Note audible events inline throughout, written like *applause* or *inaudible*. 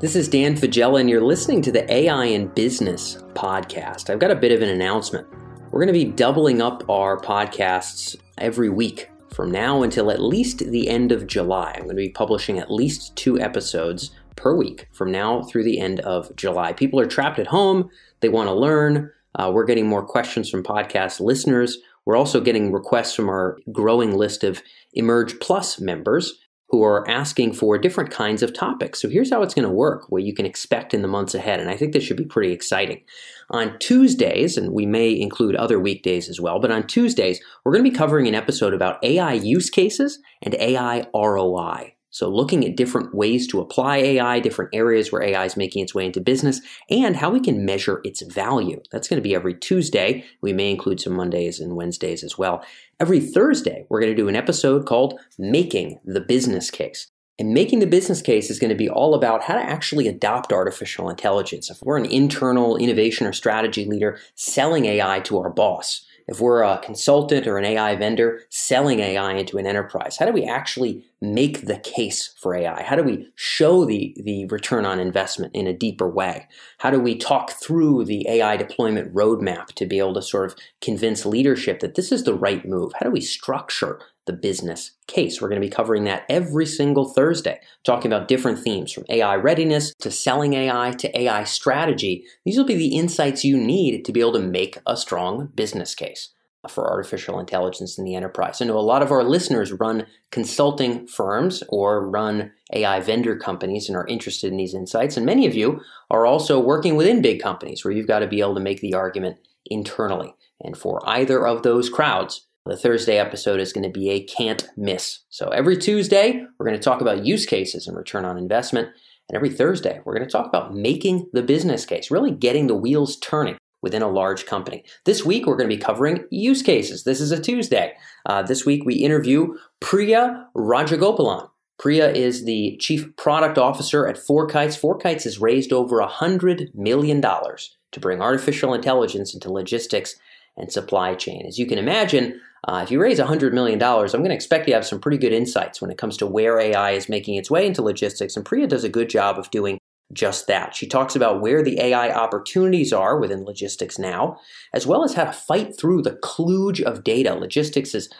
This is Dan Faggella, and you're listening to the AI in Business podcast. I've got a bit of an announcement. We're going to be doubling up our podcasts every week from now until at least the end of July. I'm going to be publishing at least two episodes per week from now through the end of July. People are trapped at home, they want to learn. Uh, we're getting more questions from podcast listeners. We're also getting requests from our growing list of Emerj Plus members who are asking for different kinds of topics. So here's how it's going to work, what you can expect in the months ahead. And I think this should be pretty exciting. On Tuesdays, and we may include other weekdays as well, but on Tuesdays, we're going to be covering an episode about AI use cases and AI ROI. So, looking at different ways to apply AI, different areas where AI is making its way into business, and how we can measure its value. That's going to be every Tuesday. We may include some Mondays and Wednesdays as well. Every Thursday, we're going to do an episode called Making the Business Case. And making the business case is going to be all about how to actually adopt artificial intelligence. If we're an internal innovation or strategy leader selling AI to our boss, if we're a consultant or an AI vendor selling AI into an enterprise, how do we actually make the case for AI? How do we show the, the return on investment in a deeper way? How do we talk through the AI deployment roadmap to be able to sort of convince leadership that this is the right move? How do we structure the business case? We're going to be covering that every single Thursday, talking about different themes from AI readiness to selling AI to AI strategy. These will be the insights you need to be able to make a strong business case for artificial intelligence in the enterprise. I know a lot of our listeners run consulting firms or run AI vendor companies and are interested in these insights. And many of you are also working within big companies where you've got to be able to make the argument internally. And for either of those crowds, the Thursday episode is going to be a can't miss. So every Tuesday, we're going to talk about use cases and return on investment. And every Thursday, we're going to talk about making the business case, really getting the wheels turning within a large company. This week, we're going to be covering use cases. This is a Tuesday. Uh, this week, we interview Priya Rajagopalan. Priya is the chief product officer at FourKites. Four Kites has raised over $100 million to bring artificial intelligence into logistics and supply chain. As you can imagine, uh, if you raise $100 million, I'm going to expect you to have some pretty good insights when it comes to where AI is making its way into logistics. And Priya does a good job of doing just that. She talks about where the AI opportunities are within logistics now, as well as how to fight through the kludge of data. Logistics is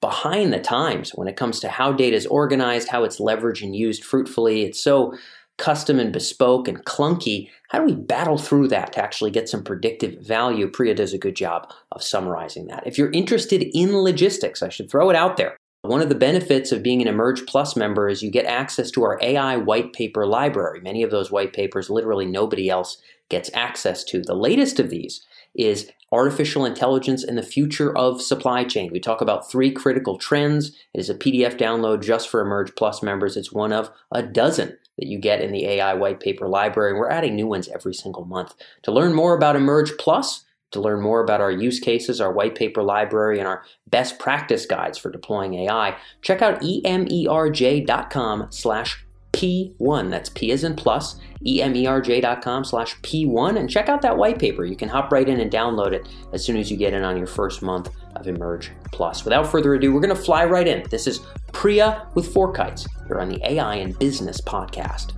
behind the times when it comes to how data is organized, how it's leveraged and used fruitfully. It's so custom and bespoke and clunky. How do we battle through that to actually get some predictive value? Priya does a good job of summarizing that. If you're interested in logistics, I should throw it out there. One of the benefits of being an Emerj Plus member is you get access to our AI white paper library. Many of those white papers, literally nobody else gets access to. The latest of these is artificial intelligence and the future of supply chain. We talk about three critical trends. It is a PDF download just for Emerj Plus members. It's one of a dozen that you get in the AI white paper library. We're adding new ones every single month. To learn more about Emerge Plus, to learn more about our use cases, our white paper library, and our best practice guides for deploying AI, check out emerj.com slash P1. That's P as in plus, emerj.com slash P1, and check out that white paper. You can hop right in and download it as soon as you get in on your first month of Emerj Plus. Without further ado, we're going to fly right in. This is Priya with FourKites. You're on the AI and Business podcast.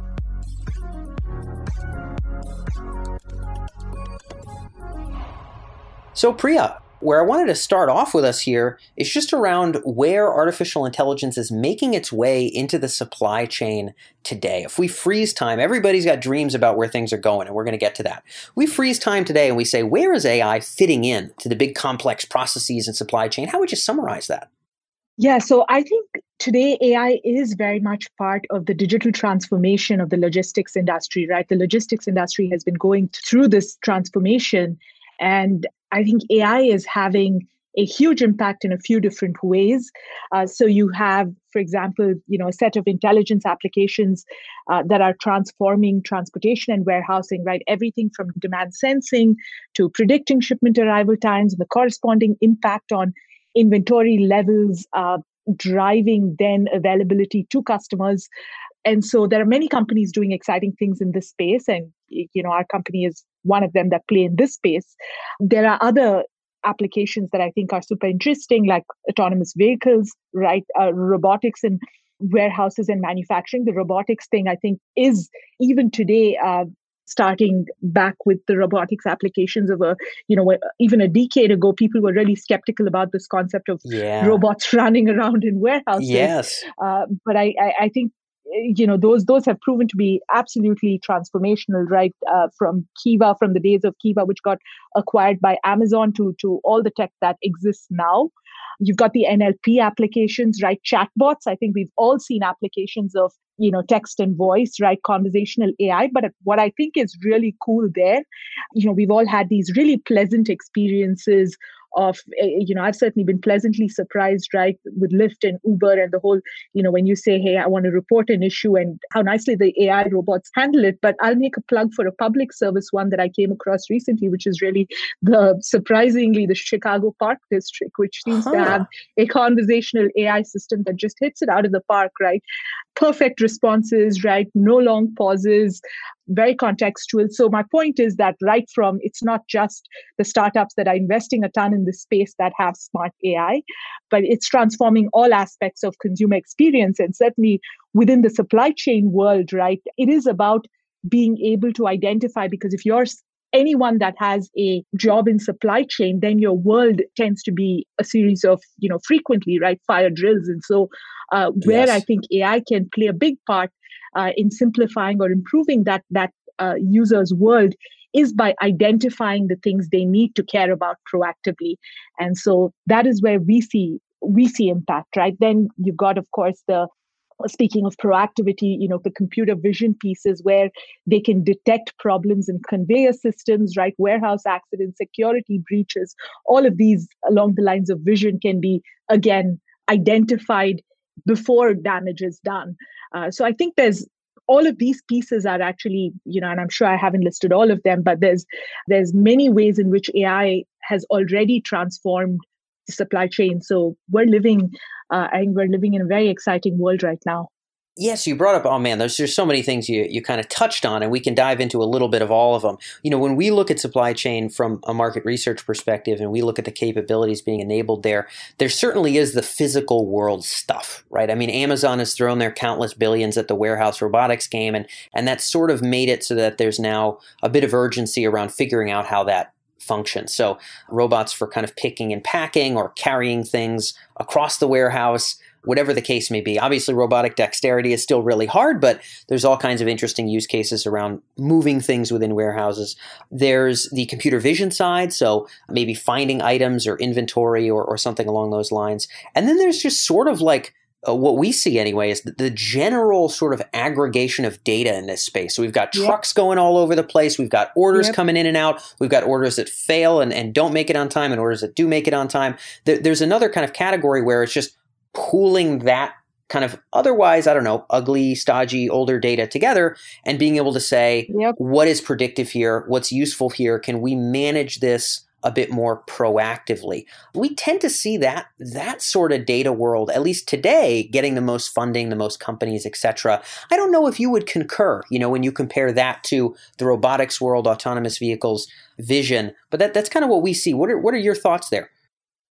So, Priya, where I wanted to start off with us here is just around where artificial intelligence is making its way into the supply chain today. If we freeze time, everybody's got dreams about where things are going, and we're going to get to that. We freeze time today and we say, where is AI fitting in to the big complex processes and supply chain? How would you summarize that? Yeah, so I think today AI is very much part of the digital transformation of the logistics industry, right? The logistics industry has been going through this transformation and I think AI is having a huge impact in a few different ways. Uh, so you have, for example, you know, a set of intelligence applications uh, that are transforming transportation and warehousing, right? Everything from demand sensing to predicting shipment arrival times and the corresponding impact on inventory levels, uh, driving then availability to customers. And so there are many companies doing exciting things in this space, and you know, our company is one of them that play in this space. There are other applications that I think are super interesting, like autonomous vehicles, right? Uh, robotics and warehouses and manufacturing. The robotics thing, I think, is even today. Uh, starting back with the robotics applications of a you know even a decade ago people were really skeptical about this concept of yeah. robots *laughs* running around in warehouses yes uh, but I, I, I think you know those those have proven to be absolutely transformational right uh, from kiva from the days of kiva which got acquired by amazon to to all the tech that exists now. You've got the nlp applications right? Chatbots. I think we've all seen applications of you know text and voice right? Conversational ai but what i think is really cool there you know we've all had these really pleasant experiences of eh, you know i've certainly been pleasantly surprised right with lyft and uber and the whole you know when you say hey i want to report an issue and how nicely the ai robots handle it. But i'll make a plug for a public service one that i came across recently which is really the surprisingly the chicago park district which seems huh. to have a conversational ai system that just hits it out of the park right? Perfect responses right? No long pauses very contextual. So my point is that right from it's not just the startups that are investing a ton in this space that have smart AI, but it's transforming all aspects of consumer experience. And certainly within the supply chain world, right, it is about being able to identify because if you're anyone that has a job in supply chain then your world tends to be a series of you know frequently right fire drills. And so uh, where yes. i think ai can play a big part uh, in simplifying or improving that that uh, user's world is by identifying the things they need to care about proactively. And so that is where we see we see impact right? Then you've got of course the speaking of proactivity you know the computer vision pieces where they can detect problems in conveyor systems right? Warehouse accidents security breaches all of these along the lines of vision can be again identified before damage is done. Uh, so I think there's all of these pieces are actually you know and i'm sure i haven't listed all of them but there's there's many ways in which ai has already transformed supply chain so we're living uh, we're living in a very exciting world right now Yes, you brought up. Oh man, there's there's so many things you you kind of touched on, and we can dive into a little bit of all of them. You know, when we look at supply chain from a market research perspective, and we look at the capabilities being enabled there, there certainly is the physical world stuff, right? I mean, Amazon has thrown their countless billions at the warehouse robotics game, and and that sort of made it so that there's now a bit of urgency around figuring out how that functions. So robots for kind of picking and packing or carrying things across the warehouse whatever the case may be. Obviously, robotic dexterity is still really hard, but there's all kinds of interesting use cases around moving things within warehouses. There's the computer vision side, so maybe finding items or inventory or, or something along those lines. And then there's just sort of like uh, what we see anyway is the, general sort of aggregation of data in this space. So we've got trucks yep. going all over the place. We've got orders yep. coming in and out. We've got orders that fail and, and don't make it on time and orders that do make it on time. There, there's another kind of category where it's just pooling that kind of otherwise, I don't know, ugly, stodgy, older data together and being able to say, yep. what is predictive here? What's useful here? Can we manage this a bit more proactively? We tend to see that that sort of data world, at least today, getting the most funding, the most companies, etc. I don't know if you would concur, you know, when you compare that to the robotics world, autonomous vehicles, vision, but that, that's kind of what we see. What are, what are your thoughts there?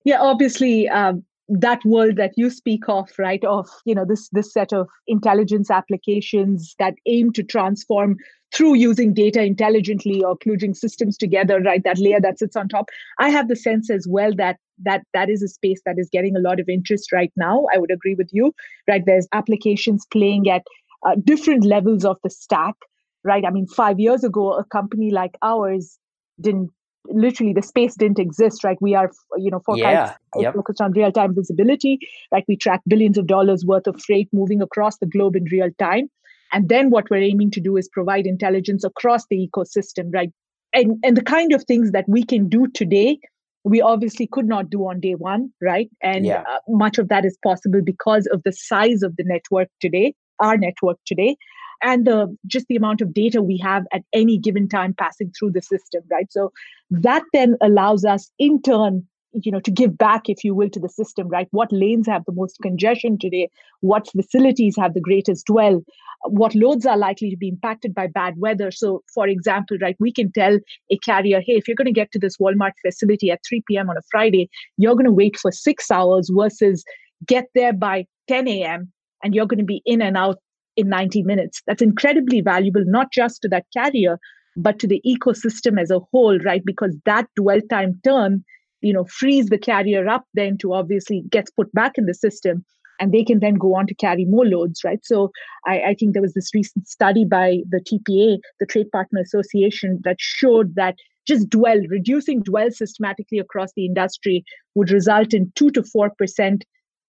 Yeah, obviously, um, that world that you speak of right of you know this this set of intelligence applications that aim to transform through using data intelligently or kludging systems together right that layer that sits on top. I have the sense as well that that that is a space that is getting a lot of interest right now. I would agree with you right? There's applications playing at uh, different levels of the stack right? I mean 5 years ago a company like ours didn't literally the space didn't exist right? We are you know FourKites yeah, yep. focused on real-time visibility right? We track billions of dollars worth of freight moving across the globe in real time. And then what we're aiming to do is provide intelligence across the ecosystem right? And and the kind of things that we can do today we obviously could not do on day one right? And yeah. uh, much of that is possible because of the size of the network today our network today and the just the amount of data we have at any given time passing through the system right? So that then allows us in turn you know to give back if you will to the system right? What lanes have the most congestion today? What facilities have the greatest dwell? What loads are likely to be impacted by bad weather? So for example right we can tell a carrier hey if you're going to get to this walmart facility at 3 p.m on a friday you're going to wait for six hours versus get there by 10 a.m and you're going to be in and out in 90 minutes. That's incredibly valuable, not just to that carrier, but to the ecosystem as a whole, right? Because that dwell time turn, you know, frees the carrier up then to obviously gets put back in the system and they can then go on to carry more loads, right? So I, I think there was this recent study by the TPA, the Trade Partner Association, that showed that just dwell, reducing dwell systematically across the industry would result in two to four percent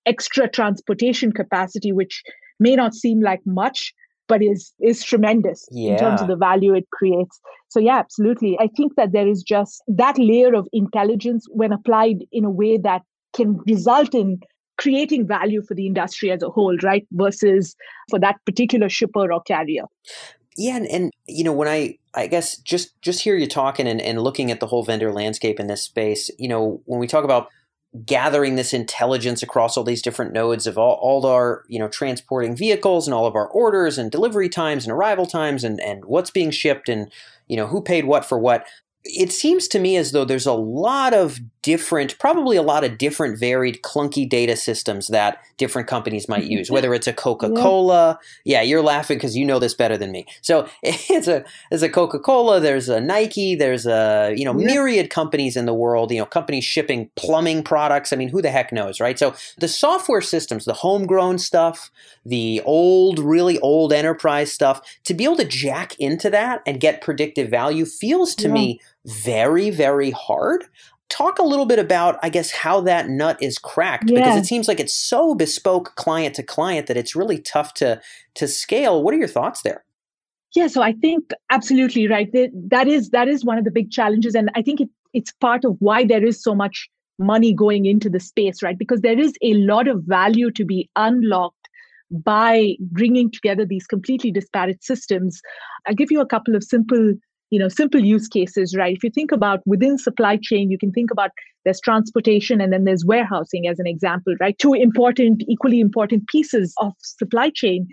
extra transportation capacity, which may not seem like much, but is is tremendous yeah. in terms of the value it creates. So yeah, absolutely. I think that there is just that layer of intelligence when applied in a way that can result in creating value for the industry as a whole, right? Versus for that particular shipper or carrier. Yeah, and, and you know when I I guess just just hear you talking and, and looking at the whole vendor landscape in this space, you know when we talk about gathering this intelligence across all these different nodes of all, all our you know transporting vehicles and all of our orders and delivery times and arrival times and and what's being shipped and you know who paid what for what. It seems to me as though there's a lot of different, probably a lot of different, varied, clunky data systems that different companies might mm-hmm. use. Whether it's a Coca Cola, yeah. yeah, you're laughing because you know this better than me. So *laughs* it's a there's a Coca Cola, there's a Nike, there's a you know myriad companies in the world. You know, companies shipping plumbing products. I mean, who the heck knows, right? So the software systems, the homegrown stuff, the old, really old enterprise stuff, to be able to jack into that and get predictive value feels to yeah. me very, very hard. Talk a little bit about, I guess, how that nut is cracked yeah. because it seems like it's so bespoke client to client that it's really tough to to scale. What are your thoughts there? Yeah, so I think absolutely right. That is that is one of the big challenges, and I think it, it's part of why there is so much money going into the space, right? Because there is a lot of value to be unlocked by bringing together these completely disparate systems. I'll give you a couple of simple you know simple use cases right? If you think about within supply chain you can think about there's transportation and then there's warehousing as an example right? Two important equally important pieces of supply chain.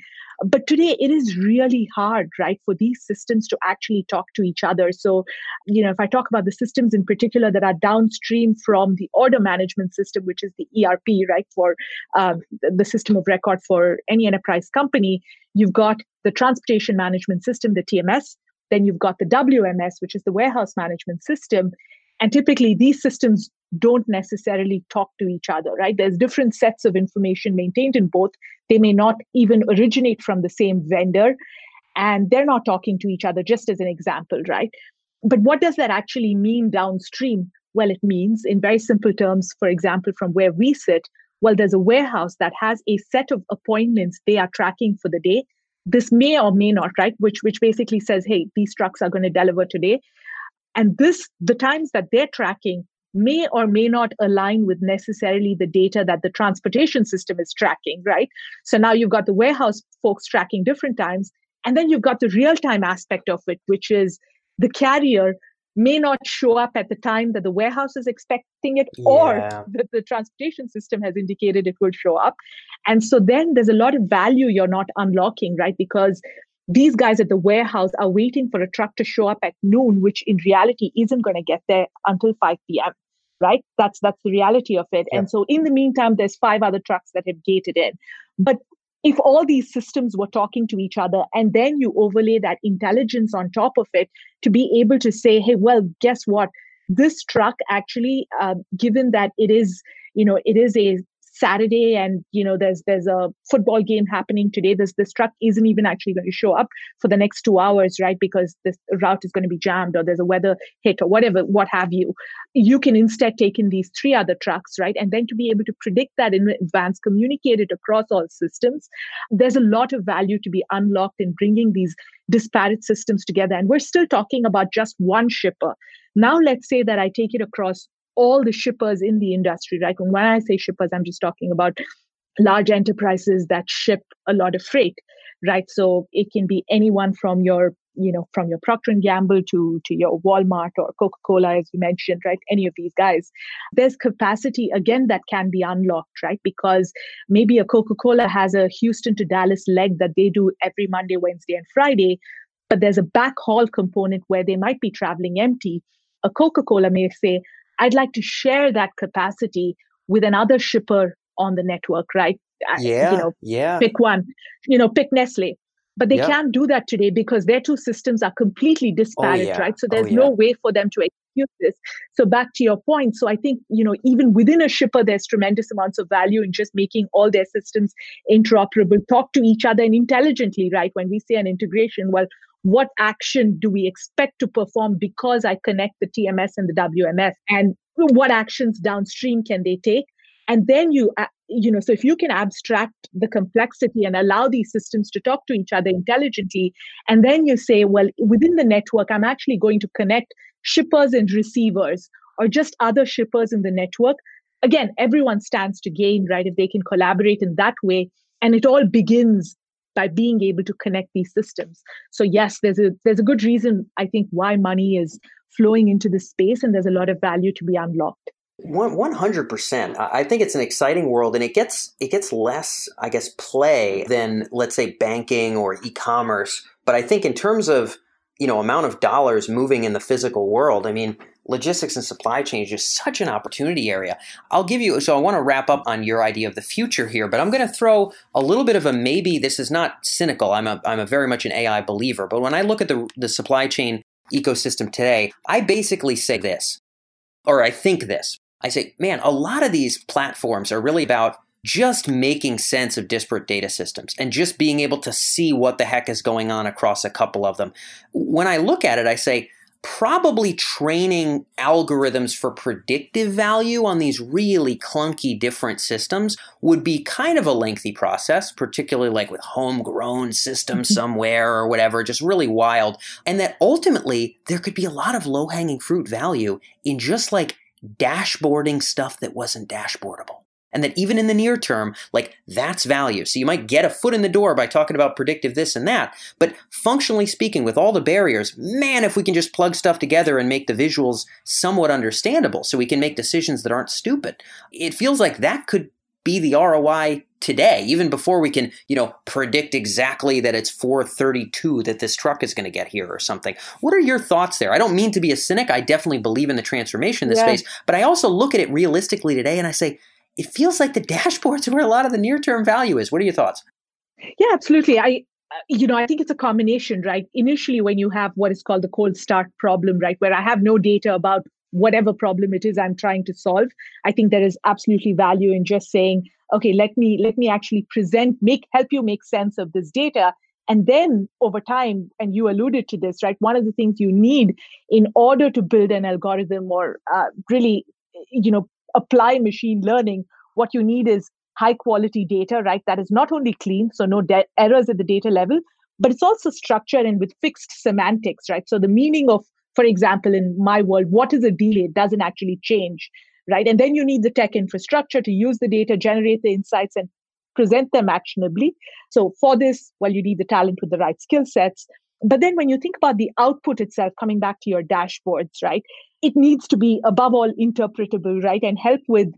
But today it is really hard right for these systems to actually talk to each other. So you know if i talk about the systems in particular that are downstream from the order management system which is the erp right for um, the system of record for any enterprise company you've got the transportation management system the tms then you've got the WMS, which is the warehouse management system. And typically, these systems don't necessarily talk to each other, right? There's different sets of information maintained in both. They may not even originate from the same vendor, and they're not talking to each other, just as an example, right? But what does that actually mean downstream? Well, it means, in very simple terms, for example, from where we sit, well, there's a warehouse that has a set of appointments they are tracking for the day this may or may not right which which basically says hey these trucks are going to deliver today. And this the times that they're tracking may or may not align with necessarily the data that the transportation system is tracking right? So now you've got the warehouse folks tracking different times and then you've got the real time aspect of it which is the carrier may not show up at the time that the warehouse is expecting it yeah. or *laughs* that the transportation system has indicated it will show up. And so then there's a lot of value you're not unlocking, right? Because these guys at the warehouse are waiting for a truck to show up at noon, which in reality isn't going to get there until 5 p.m. Right? That's that's the reality of it. Yeah. And so in the meantime, there's five other trucks that have gated in. But if all these systems were talking to each other and then you overlay that intelligence on top of it to be able to say hey well guess what? This truck actually uh, given that it is you know it is a Saturday and you know there's there's a football game happening today. This this truck isn't even actually going to show up for the next two hours, right? Because this route is going to be jammed or there's a weather hit or whatever, what have you. You can instead take in these three other trucks, right? And then to be able to predict that in advance, communicate it across all systems. There's a lot of value to be unlocked in bringing these disparate systems together. And we're still talking about just one shipper. Now, let's say that I take it across all the shippers in the industry, right? And when I say shippers, I'm just talking about large enterprises that ship a lot of freight, right? So it can be anyone from your you know from your procter and gamble to to your walmart or coca-cola as you mentioned right any of these guys there's capacity again that can be unlocked right because maybe a coca-cola has a houston to dallas leg that they do every monday wednesday and friday but there's a backhaul component where they might be traveling empty a coca-cola may say I'd like to share that capacity with another shipper on the network, right? Yeah. You know, yeah. Pick one. You know, pick Nestle. But they yep. can't do that today because their two systems are completely oh, disparate, oh, yeah. right? So oh, there's oh, yeah. no way for them to execute this. So back to your point, so I think you know even within a shipper, there's tremendous amounts of value in just making all their systems interoperable, talk to each other and intelligently, right? When we say an integration, well, what action do we expect to perform because I connect the TMS and the WMS, and what actions downstream can they take? And then you uh, you know so if you can abstract the complexity and allow these systems to talk to each other intelligently and then you say well within the network i'm actually going to connect shippers and receivers or just other shippers in the network. Again everyone stands to gain right if they can collaborate in that way. And it all begins by being able to connect these systems so yes there's a there's a good reason i think why money is flowing into this space and there's a lot of value to be unlocked one hundred percent. I think it's an exciting world, and it gets it gets less, I guess, play than let's say banking or e-commerce. But I think in terms of you know amount of dollars moving in the physical world, I mean, logistics and supply chain is just such an opportunity area. I'll give you. So I want to wrap up on your idea of the future here, but I'm going to throw a little bit of a maybe. This is not cynical. I'm a I'm a very much an AI believer, but when I look at the the supply chain ecosystem today, I basically say this or I think this. I say, man, a lot of these platforms are really about just making sense of disparate data systems and just being able to see what the heck is going on across a couple of them. When I look at it, I say, probably training algorithms for predictive value on these really clunky different systems would be kind of a lengthy process, particularly like with homegrown systems *laughs* somewhere or whatever, just really wild. And that ultimately there could be a lot of low hanging fruit value in just like dashboarding stuff that wasn't dashboardable. And that even in the near term, like that's value. So you might get a foot in the door by talking about predictive this and that. But functionally speaking, with all the barriers, man, if we can just plug stuff together and make the visuals somewhat understandable so we can make decisions that aren't stupid, it feels like that could be the ROI today, even before we can, you know, predict exactly that it's 432 that this truck is going to get here or something. What are your thoughts there? I don't mean to be a cynic. I definitely believe in the transformation in this yeah. space, but I also look at it realistically today and I say, it feels like the dashboards are *laughs* where a lot of the near term value is. What are your thoughts? Yeah, absolutely. I uh, you know, I think it's a combination, right? Initially, when you have what is called the cold start problem, right, where I have no data about whatever problem it is I'm trying to solve, I think there is absolutely value in just saying, okay let me let me actually present make help you make sense of this data and then over time and you alluded to this right one of the things you need in order to build an algorithm or uh, really you know apply machine learning what you need is high quality data right that is not only clean so no de- errors at the data level but it's also structured and with fixed semantics right so the meaning of for example in my world what is a delay doesn't actually change right? And then you need the tech infrastructure to use the data, generate the insights, and present them actionably. So for this, well, you need the talent with the right skill sets. But then when you think about the output itself, coming back to your dashboards, right? It needs to be above all interpretable, right? And help with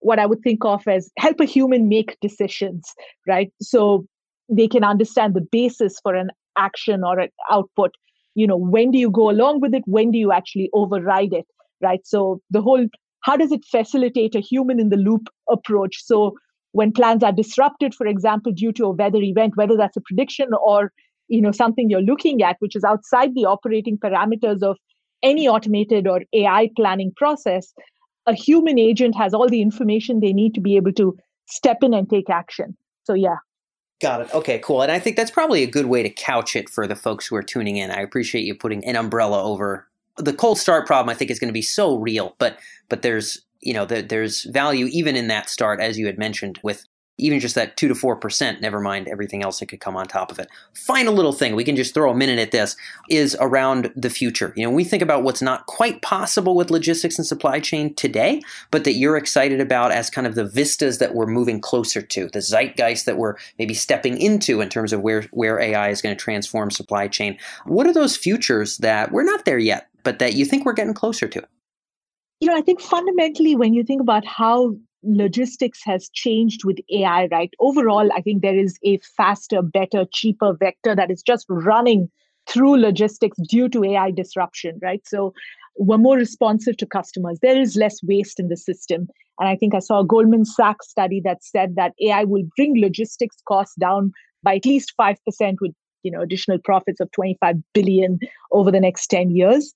what I would think of as help a human make decisions, right? So they can understand the basis for an action or an output. You know, when do you go along with it? When do you actually override it? Right. So the whole how does it facilitate a human in the loop approach? So when plans are disrupted, for example, due to a weather event, whether that's a prediction or you know something you're looking at, which is outside the operating parameters of any automated or AI planning process, a human agent has all the information they need to be able to step in and take action. So yeah. Got it. Okay, cool. And I think that's probably a good way to couch it for the folks who are tuning in. I appreciate you putting an umbrella over the cold start problem I think is going to be so real, but but there's you know the, there's value even in that start as you had mentioned with even just that 2 to 4%, never mind everything else that could come on top of it. Final little thing, we can just throw a minute at this, is around the future. You know, we think about what's not quite possible with logistics and supply chain today, but that you're excited about as kind of the vistas that we're moving closer to, the zeitgeist that we're maybe stepping into in terms of where, where AI is going to transform supply chain. What are those futures that we're not there yet, but that you think we're getting closer to? You know, I think fundamentally, when you think about how logistics has changed with AI, right? Overall, I think there is a faster, better, cheaper vector that is just running through logistics due to AI disruption, right? So we're more responsive to customers. There is less waste in the system. And I think I saw a Goldman Sachs study that said that AI will bring logistics costs down by at least 5% with you know additional profits of 25 billion over the next 10 years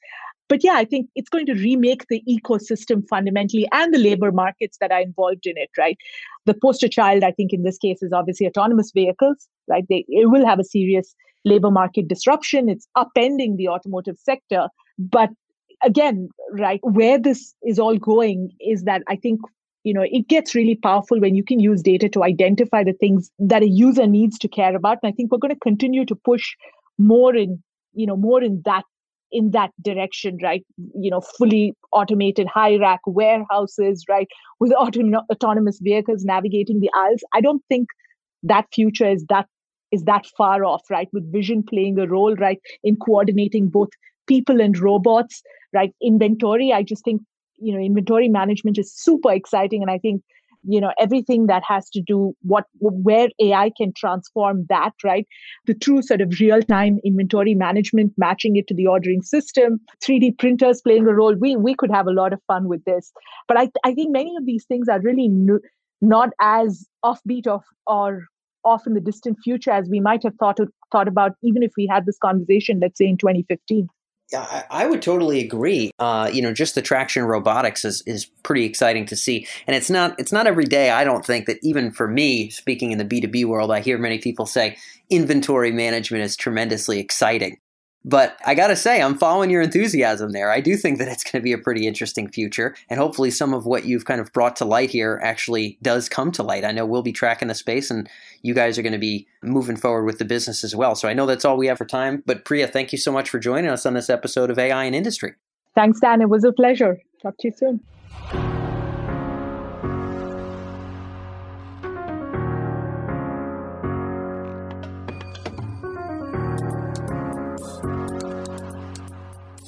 but yeah i think it's going to remake the ecosystem fundamentally and the labor markets that are involved in it right? The poster child i think in this case is obviously autonomous vehicles right? They it will have a serious labor market disruption. It's upending the automotive sector. But again right where this is all going is that i think you know it gets really powerful when you can use data to identify the things that a user needs to care about. And i think we're going to continue to push more in you know more in that in that direction right? You know fully automated high rack warehouses right? With auto- autonomous vehicles navigating the aisles. I don't think that future is that is that far off right? With vision playing a role right? In coordinating both people and robots right? Inventory i just think you know inventory management is super exciting and i think you know everything that has to do what where ai can transform that right? The true sort of real time inventory management matching it to the ordering system 3d printers playing a role. We we could have a lot of fun with this. But i i think many of these things are really n- not as offbeat of or off in the distant future as we might have thought of, thought about even if we had this conversation let's say in 2015 yeah, I, would totally agree. Uh, you know, just the traction robotics is, is pretty exciting to see, and it's not it's not every day. I don't think that even for me, speaking in the B two B world, I hear many people say inventory management is tremendously exciting. But I got to say, I'm following your enthusiasm there. I do think that it's going to be a pretty interesting future. And hopefully, some of what you've kind of brought to light here actually does come to light. I know we'll be tracking the space, and you guys are going to be moving forward with the business as well. So I know that's all we have for time. But Priya, thank you so much for joining us on this episode of AI in Industry. Thanks, Dan. It was a pleasure. Talk to you soon.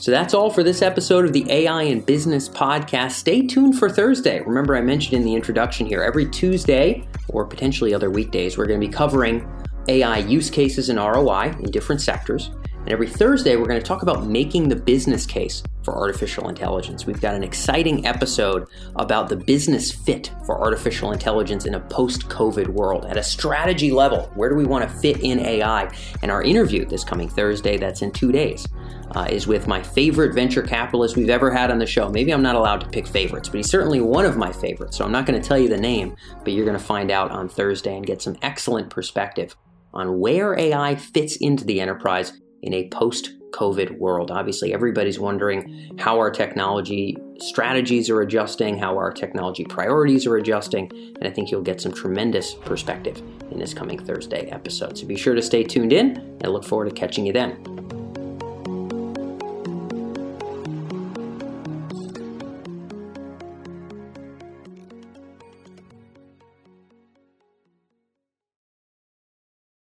So that's all for this episode of the AI in Business podcast. Stay tuned for Thursday. Remember, I mentioned in the introduction here, every Tuesday or potentially other weekdays, we're going to be covering AI use cases and ROI in different sectors. And every Thursday, we're going to talk about making the business case for artificial intelligence. We've got an exciting episode about the business fit for artificial intelligence in a post COVID world at a strategy level. Where do we want to fit in AI? And our interview this coming Thursday, that's in two days, uh, is with my favorite venture capitalist we've ever had on the show. Maybe I'm not allowed to pick favorites, but he's certainly one of my favorites. So I'm not going to tell you the name, but you're going to find out on Thursday and get some excellent perspective on where AI fits into the enterprise in a post COVID world. Obviously, everybody's wondering how our technology strategies are adjusting, how our technology priorities are adjusting, and I think you'll get some tremendous perspective in this coming Thursday episode. So be sure to stay tuned in, and I look forward to catching you then.